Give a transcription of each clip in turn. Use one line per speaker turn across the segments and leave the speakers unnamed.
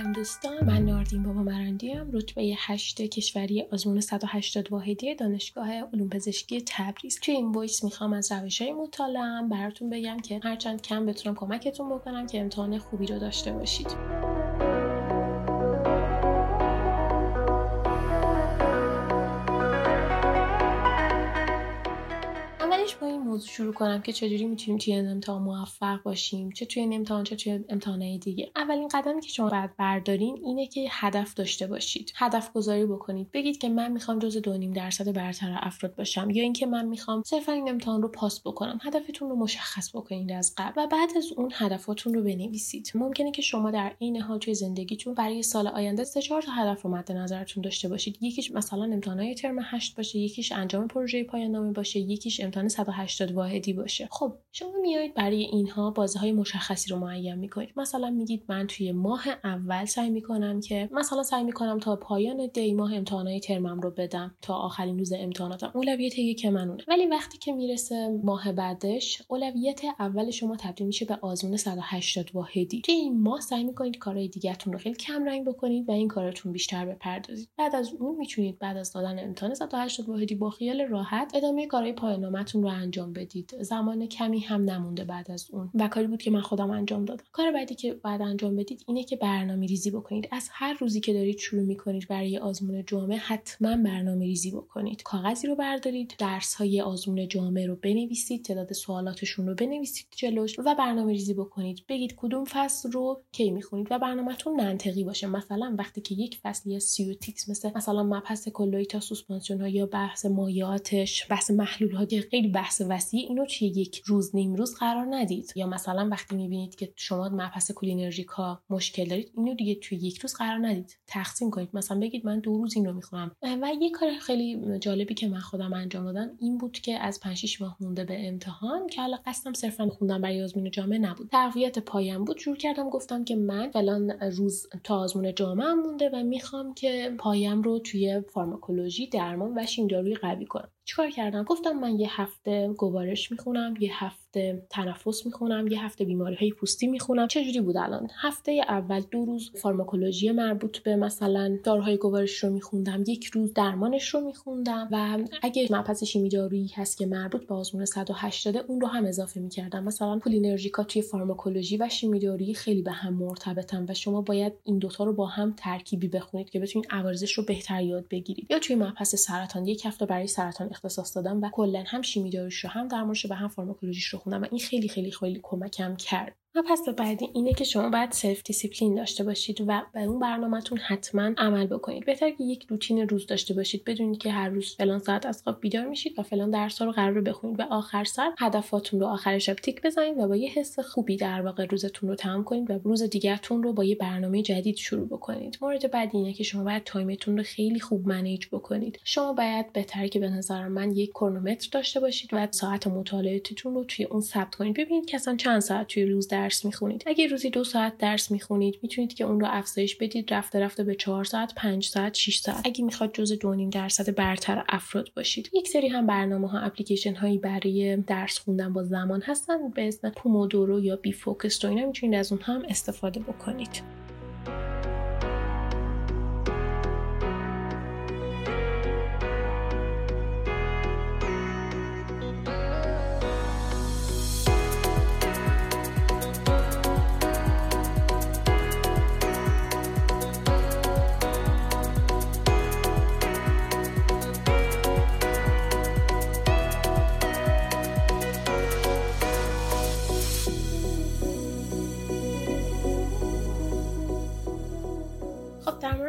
سلام دوستان من ناردین بابا مرندی ام رتبه 8 کشوری آزمون 180 واحدی دانشگاه علوم پزشکی تبریز. توی این voice می‌خوام از روش های مطالعه براتون بگم که هرچند کم بتونم کمکتون بکنم که امتحان خوبی رو داشته باشید. موضوع شروع کنم که چجوری می‌تونیم توی این امتحان موفق باشیم چه توی این امتحان چه توی امتحانهای دیگه. اولین قدمی که شما باید بردارین اینه که هدف داشته باشید. هدف گذاری بکنید. بگید که من می‌خوام جز دو نیم درصد برتر افراد باشم یا اینکه من می‌خوام صرفا این امتحان رو پاس بکنم. هدفتون رو مشخص بکنید از قبل و بعد از اون هدفاتون رو بنویسید. ممکنه که شما در این حال توی زندگیتون برای سال آینده سه چهار تا هدف رو مد نظرتون داشته باشید. یکیش مثلا امتحانات ترم 8 باشه یکیش انجام پروژه پایان باشه یکیش امتحان 180 واحدی باشه. خب شما میایید برای اینها بازه های مشخصی رو معین می‌کنید. مثلا میگید من توی ماه اول سعی می‌کنم که مثلا سعی می‌کنم تا پایان دی ماه امتحانات ترمم رو بدم تا آخرین روز امتحاناتم. اولویت یک منونه. ولی وقتی که می‌رسه ماه بعدش اولویت اول شما تبدیل میشه به آزمون 180 واحدی. توی این ماه سعی می‌کنید کارهای دیگهتون رو خیلی کم رنگ بکنید و این کارتون بیشتر بپردازید. بعد از اون می‌تونید بعد از دادن امتحان 180 واحدی با خیال راحت ادامه کارهای پایان‌نامه‌تون رو انجام بدید. زمان کمی هم نمونده بعد از اون. و کاری بود که من خودم انجام دادم. کار بعدی که بعد انجام بدید اینه که برنامه ریزی بکنید. از هر روزی که دارید شروع می‌کنید برای آزمون جامعه حتما برنامه ریزی بکنید. کاغذی رو بردارید درس های آزمون جامعه رو بنویسید تعداد سوالاتشون رو بنویسید جلوش و برنامه ریزی بکنید. بگید کدوم فصل رو کی می‌خونید و برنامهتون منطقی باشه. مثلا وقتی که یک فصل از ceutics مثل مثلا مبحث کلوئیدا سوسپانسیون ها یا بحث مایعاتش بحث محلول ها خیلی بحث وسیع اینو توی یک روز نیم روز قرار ندید. یا مثلا وقتی می‌بینید که شما مبحث کولینرژیکا مشکل دارید اینو دیگه توی یک روز قرار ندید. تقسیم کنید. مثلا بگید من دو روز این رو می‌خونم و یه کار خیلی جالبی که من خودم انجام دادم این بود که از 5 6 ماه مونده به امتحان که حالا قصدم صرفا خوندن برای آزمون جامعه نبود. تقویت پایم بود. شروع کردم گفتم که من فلان روز تا آزمون جامعه مونده و می‌خوام که پایم رو توی فارماکولوژی درمان و شیمدارویی قوی کنم. چیکار کردم؟ گفتم من یه هفته گوارش می‌خونم یه هفته تنفس می‌خونم یه هفته بیماری های پوستی می‌خونم. چجوری بود الان؟ هفته اول دو روز فارماکولوژی مربوط به مثلا داروهای گوارش رو میخوندم یک روز درمانش رو میخوندم و اگه مبحث شیمی دارویی هست که مربوط به آزمون 180 اون رو هم اضافه می‌کردم. مثلا پولینرژیکا توی فارماکولوژی و شیمی دارویی خیلی به هم مرتبطن و شما باید این دوتا رو با هم ترکیبی بخونید که بتونید عوارضش رو بهتر یاد بگیرید. یا توی مبحث سرطان یک هفته برای سرطان اختصاص دادم و کلا هم شیمی داروش رو هم درمانش و هم فارماکولوژیش رو خوندم و این خیلی خیلی خیلی کمکم کرد. و پس بعدی اینه که شما باید self discipline داشته باشید و به اون برنامهتون حتما عمل بکنید. بهتر که یک روتین روز داشته باشید. بدونید که هر روز فلان ساعت از خواب بیدار میشید و فلان درس رو قرار بخونید و آخر سر هدفاتون رو آخر شب تیک بزنید و با یه حس خوبی در واقع روزتون رو تمام کنید و روز دیگهتون رو با یه برنامه جدید شروع بکنید. مورد بعدی اینه که شما باید time تون رو خیلی خوب manage بکنید. شما باید بهتره که به نظر من یک کرونومتر داشته باشید و ساعت مطالعاتتون رو توی اون ثبت کنید. ببینید که اصلا چند ساعت توی روز درس می‌خونید. اگه روزی دو ساعت درس می‌خونید می‌تونید که اون رو افزایش بدید رفته رفته به چهار ساعت پنج ساعت 6 ساعت. اگه می‌خواد جز دو نیم درصد برتر افراد باشید. یک سری هم برنامه ها اپلیکیشن هایی برای درس خوندن با زمان هستن. به اسم پومودورو یا بی فوکس و اینا می‌تونید از اون هم استفاده بکنید.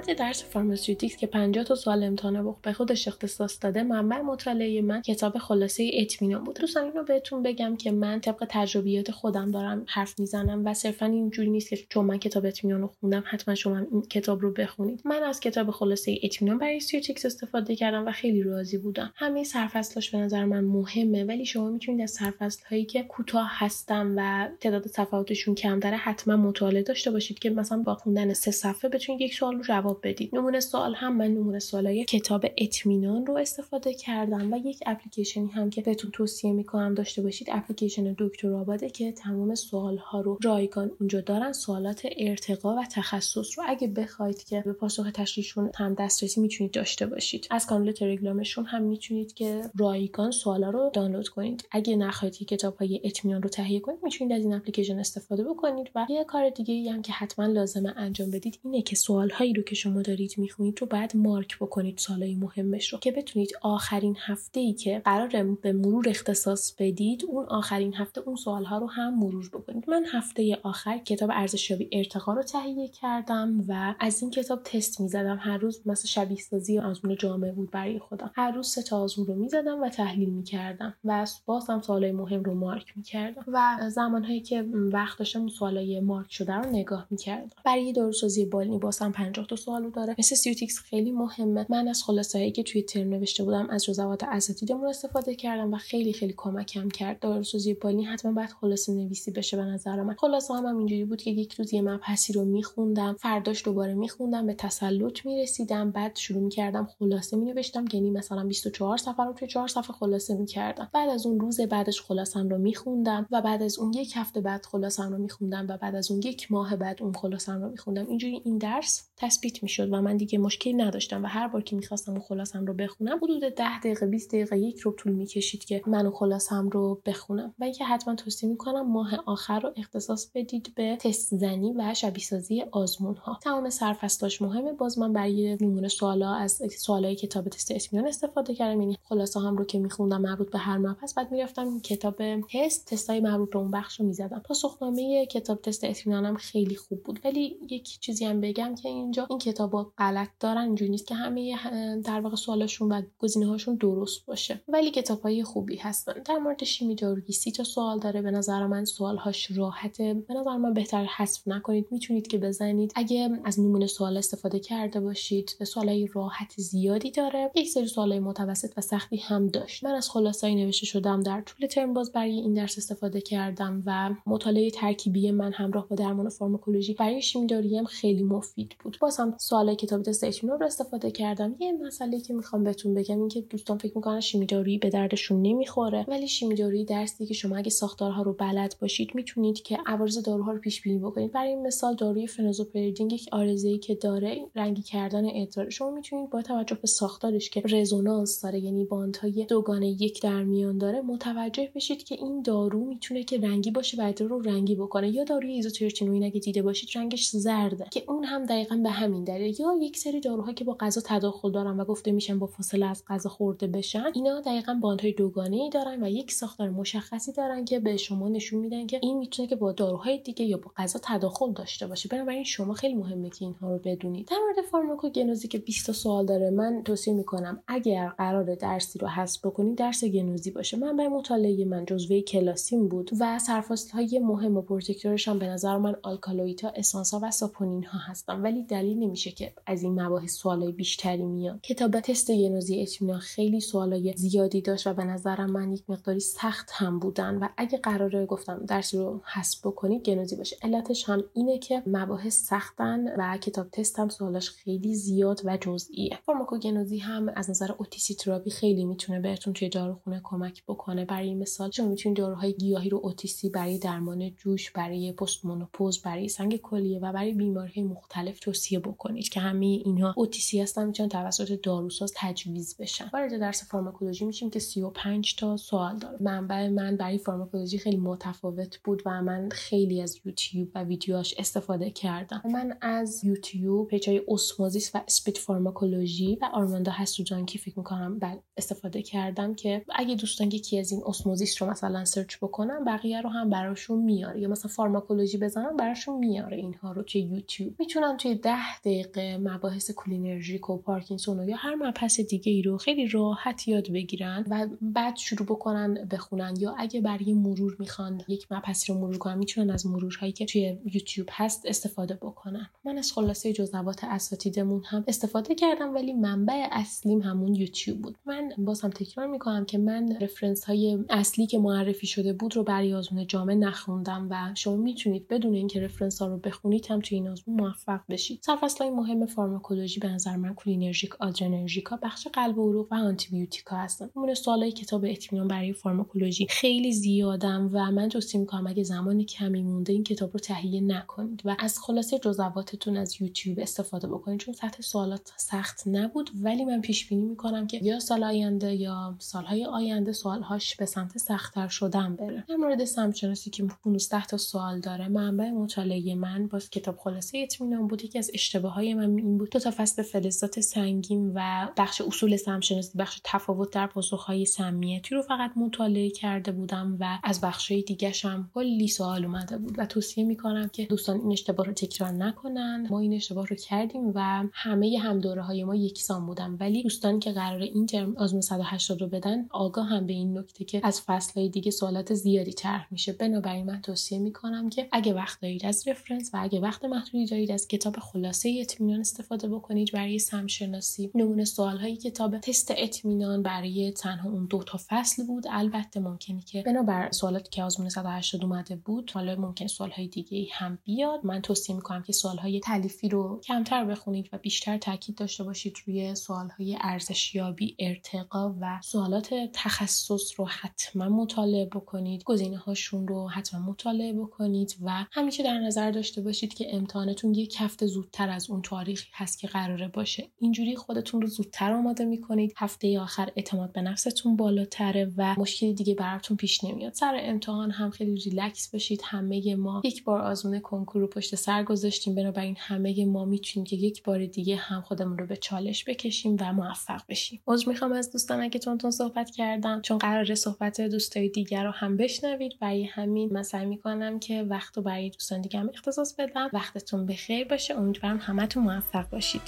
مورد درس pharmaceutics که 50 تا سوال امتحان به خودش اختصاص داده منبع مطالعه من کتاب خلاصه اطمینان بود. دوستان اینو بهتون بگم که من طبق تجربیات خودم دارم حرف می‌زنم و صرفا اینجوری نیست که چون من کتاب اطمینان رو خوندم حتما شما این کتاب رو بخونید. من از کتاب خلاصه اطمینان برای ceutics استفاده کردم و خیلی راضی بودم. همه سرفصلاش به نظر من مهمه ولی شما می‌تونید از سرفصل هایی که کوتاه هستن و تعداد صفحاتشون کمتره حتما مطالعه داشته باشید که مثلا با خوندن سه صفحه بتونید یک سوال رو بدید. نمونه سوال هم من نمونه سوالای کتاب اطمینان رو استفاده کردم و یک اپلیکیشنی هم که بهتون توصیه می‌کنم داشته باشید اپلیکیشن دکتر آباده که تمام سوال ها رو رایگان اونجا دارن سوالات ارتقا و تخصص رو. اگه بخواید که به پاسخ تشریحشون هم دسترسی می‌تونید داشته باشید. از کانال تلگرامشون هم می‌تونید که رایگان سوالا رو دانلود کنید. اگه نخواهید که کتاب های اطمینان رو تهیه کنید می‌تونید از این اپلیکیشن استفاده بکنید و یه کار دیگه ای هم که حتما لازمه انجام بدید اینه که سوال هایی رو که شما دارید می‌خونید رو بعد مارک بکنید سوالای مهمش رو که بتونید آخرین هفته ای که قرار به مرور اختصاص بدید اون آخرین هفته اون سوال ها رو هم مرور بکنید. من هفته آخر کتاب ارزشیابی ارتقا رو تهیه کردم و از این کتاب تست می‌زدم. هر روز مثل شبیه سازی آزمون جامعه بود برای خودم. هر روز سه تا آزمون رو می‌زدم و تحلیل می‌کردم و باز هم سوالای مهم رو مارک می‌کردم و زمانهایی که وقت داشتم سوالای مارک شده رو نگاه می‌کردم. برای داروسازی بالینی باز هم 50 تا سوال داره. مثل ceutics خیلی مهمه. من از خلاصه‌ای که توی ترم نوشته بودم از جزوات اساتیدمون استفاده کردم و خیلی خیلی کمکم کرد. داروسازی بالینی حتما باید خلاصه نویسی بشه به نظر من. خلاصه هم, هم اینجوری بود که یک روز یه مبحثی رو میخوندم. فرداش دوباره میخوندم به تسلط می‌رسیدم. بعد شروع می‌کردم خلاصه مینوشتم. یعنی مثلا 24 صفحه رو توی 4 صفحه خلاصه می‌کردم. بعد از اون روز بعدش خلاصم رو میخوندم و بعد از اون یک هفته بعد خلاصم رو میخوندم و بعد از اون یک ماه بعد اون خلاصم رو میخوندم. اینجوری این درس تثبیت می‌شد و من دیگه مشکلی نداشتم و هر بار که می‌خواستم اون خلاصم رو بخونم حدود 10 دقیقه 20 دقیقه یک رو طول می‌کشید که من اون خلاصم رو بخونم. و اینکه حتما توصیه می‌کنم ماه آخر رو اختصاص بدید به تست زنی و شبیه سازی آزمون ها تمام سرفصلاش مهمه. باز من برای نمونه سوالا از سوالای کتاب تست اطمینان استفاده کردم. یعنی خلاصه هم رو که میخوندم مربوط به هر مبحث بعد می‌رفتم کتاب تست تستای مربوط به اون بخش رو می‌زدم. پاسخنامه کتاب تست اطمینانم خیلی خوب بود. ولی یک چیزی هم بگم که اینجا این کتابا غلط دارن اینجوری نیست که همه در واقع سوالاشون و گزینه هاشون درست باشه. ولی کتاب های خوبی هستن. در مورد شیمی دارویی سی تا سوال داره. به نظر من سوال هاش راحته به نظر من بهتر حذف نکنید. می‌تونید که بزنید. اگه از نمونه سوال استفاده کرده باشید سوال های راحت زیادی داره. یک سری سوال متوسط و سختی هم داشت. من از خلاصایی نوشته شدم. در طول ترم باز برای این درس استفاده کردم و مطالعه ترکیبی من همراه با درمان فارماکولوژی برای شیمی هم خیلی مفید بود. باز هم سوال کتاب تست رو استفاده کردم. یه مسئله که می‌خوام بهتون بگم این که دوستان فکر می‌کنن شیمی به دردشون نمی‌خوره. ولی شیمی درسی که شما اگه ساختارها رو بلد باشید می‌تونید که عوارض داروها رو پیش بینی بکنید. برای مثال داروی فنازوپیریدین یک عارضه که داره رنگی کردن ادرار. شما می‌تونید با توجه به ساختارش که رزونانس داره یعنی باندهای دوگانه یک در میان داره متوجه بشید که این دارو می‌تونه که رنگی باشه و رو رنگی بکنه. یا داروی ایزوترتینوئین اگه دیده باشید رنگش زرده که اون هم دقیقا به همین دلیل یا یک سری داروها که با غذا تداخل دارن و گفته میشن با فاصله از غذا خورده بشن اینا دقیقا باندهای دوگانه ای دارن و یک ساختار مشخصی دارن که به شما نشون میدن که این می‌تونه که با داروهای دیگه یا با غذا تداخل داشته باشه. بنابراین شما خیلی مهمه که اینها رو بدونید. در مورد فارماکوگنوزی که 20 تا سوال داره من توصیه می‌کنم اگر قرار درسی رو حذف بکنید درس گنوزی باشه. من به مطالعه من جزوه کلاسیم بود و سرفصل های مهم و پرتکرارش هم به نظر من آلکالوئیدا اسانسا و ساپونین ها هستن. ولی دلیل نمیشه که از این مباحث سوالای بیشتری میاد کتاب تست گنوزی اطمینان خیلی سوالای زیادی داشت و به نظرم من یک مقداری سخت هم بودن و اگه قراره گفتم درسی رو حذف بکنید گنوزی باشه. علتش هم اینه که مباحث سختن و کتاب تست هم سوالاش خیلی زیاد و جزئیه. فارماکوگنوزی هم از نظر OTC therapy خیلی می‌تونه بهتون توی داروخونه کمک بکنه. برای مثال شما می‌تونید داروهای گیاهی رو OTC برای درمان جوش برای post menopause برای سنگ کلیه و برای بیماری مختلف توصیه بکنید. که همه اینها OTC هستن می‌تونن توسط داروساز تجویز بشن. وارد درس فارماکولوژی میشیم که 35 تا سوال داره. منبع من برای فارماکولوژی خیلی متفاوت بود و من خیلی از یوتیوب و ویدیوهاش استفاده کردم. من از یوتیوب page ای Osmosis و Speed Pharmacology و Armando Hasudungan فکر می‌کنم استفاده کردم که اگه دوستان یکی از این Osmosis رو مثلا search بکنن بقیه رو هم براشون میاره. یا مثلا فارماکولوژی بزنن براشون میاره اینها رو توی یوتیوب. می‌تونن توی ده دقیقه مباحث کولینرژیک و پارکینسون یا هر مبحث دیگه ای رو خیلی راحت یاد بگیرن و بعد شروع بکنن بخونن. یا اگه برای مرور می‌خوان یک مبحثی رو مرور کنن می‌تونن از مرورهایی که توی یوتیوب هست استفاده بکنن. من از خلاصه جزوات اساتیدمون هم استفاده کردم ولی منبع اصلیم همون یوتیوب بود. من باز تکرار می‌کنم که من reference های اصلی که معرفی شده بود رو برای آزمون جامع نخوندم و شما می‌تونید بدون اینکه reference ها رو بخونید هم توی این آزمون موفق بشید. سرفصلهای مهم فارماکولوژی به نظر من کولینرژیک آدرنرژیکا بخش قلب و عروق و آنتیبیوتیکا هستن. نمونه سوالای کتاب اطمینان برای فارماکولوژی خیلی زیادن و من توصیه می‌کنم اگه زمان کمی مونده این کتاب رو تهیه نکنید و از خلاصه جزواتتون از یوتیوب استفاده بکنید. چون سطح سوالات سخت نبود ولی من پیش بینی می‌کنم که یا سال آینده یا سالهای آینده سوالهاش به سمت سختتر شدن بره. در مورد سمتشناسی که 15 تا سوال داره منبع مطالعه من باز کتاب خلاصه اطمینان بود. یکی از اشتباه های من این بود. تا فصل فلزات سنگین و بخش اصول سمشناسی بخش تفاوت در پاسخهای سمیتی رو فقط مطالعه کرده بودم و از بخشهای دیگه هم کلی سوال اومده بود و توصیه می‌کنم که دوستان این اشتباه رو تکرار نکنن. ما این اشتباه رو کردیم و همه هم دوره های ما یکسان بودن. ولی دوستان که قرار این ترم آزمون 180 رو بدن آگاه هم به این نکته که از فصل های دیگه سوالات زیادی طرح میشه. بنابراین من توصیه می‌کنم که اگه وقت دارید از رفرنس و اگه وقت محدودی دارید از کتاب خلاصه اطمینان استفاده بکنید برای سمشناسی. نمونه سوال های کتاب تست اطمینان برای تنها اون دو تا فصل بود. البته ممکنه که بنابر سوالات که آزمون 180 اومده بود حالا ممکن سوال های دیگه هم بیاد. من توصیه می‌کنم که سوال های تلیفی رو کمتر بخونید و بیشتر تاکید داشته باشید روی سوال های ارزشیابی ارتقا و سوالات تخصص رو حتما مطالعه بکنید. گزینه هاشون رو حتما مطالعه بکنید و همیشه در نظر داشته باشید که امتحانتون یک هفته زودتر از اون تاریخی هست که قراره باشه. اینجوری خودتون رو زودتر آماده می‌کنید. هفته آخر اعتماد به نفستون بالاتره و مشکلی دیگه براتون پیش نمیاد. سر امتحان هم خیلی ریلکس بشید. همه ما یک بار آزمون کنکور رو پشت سر گذاشتیم. بنابراین همه ما می‌تونیم که یک بار دیگه هم خودمون رو به چالش بکشیم و موفق بشیم. عذر می‌خوام از دوستان اگه تونتون صحبت کردم چون قرار صحبت دوستای دیگر رو هم بشنوید برای همین من سعی می‌کنم که وقت رو برای دوستان دیگه هم اختصاص بدم. وقتتون بخیر باشه. امیدوارم همتون موفق باشید.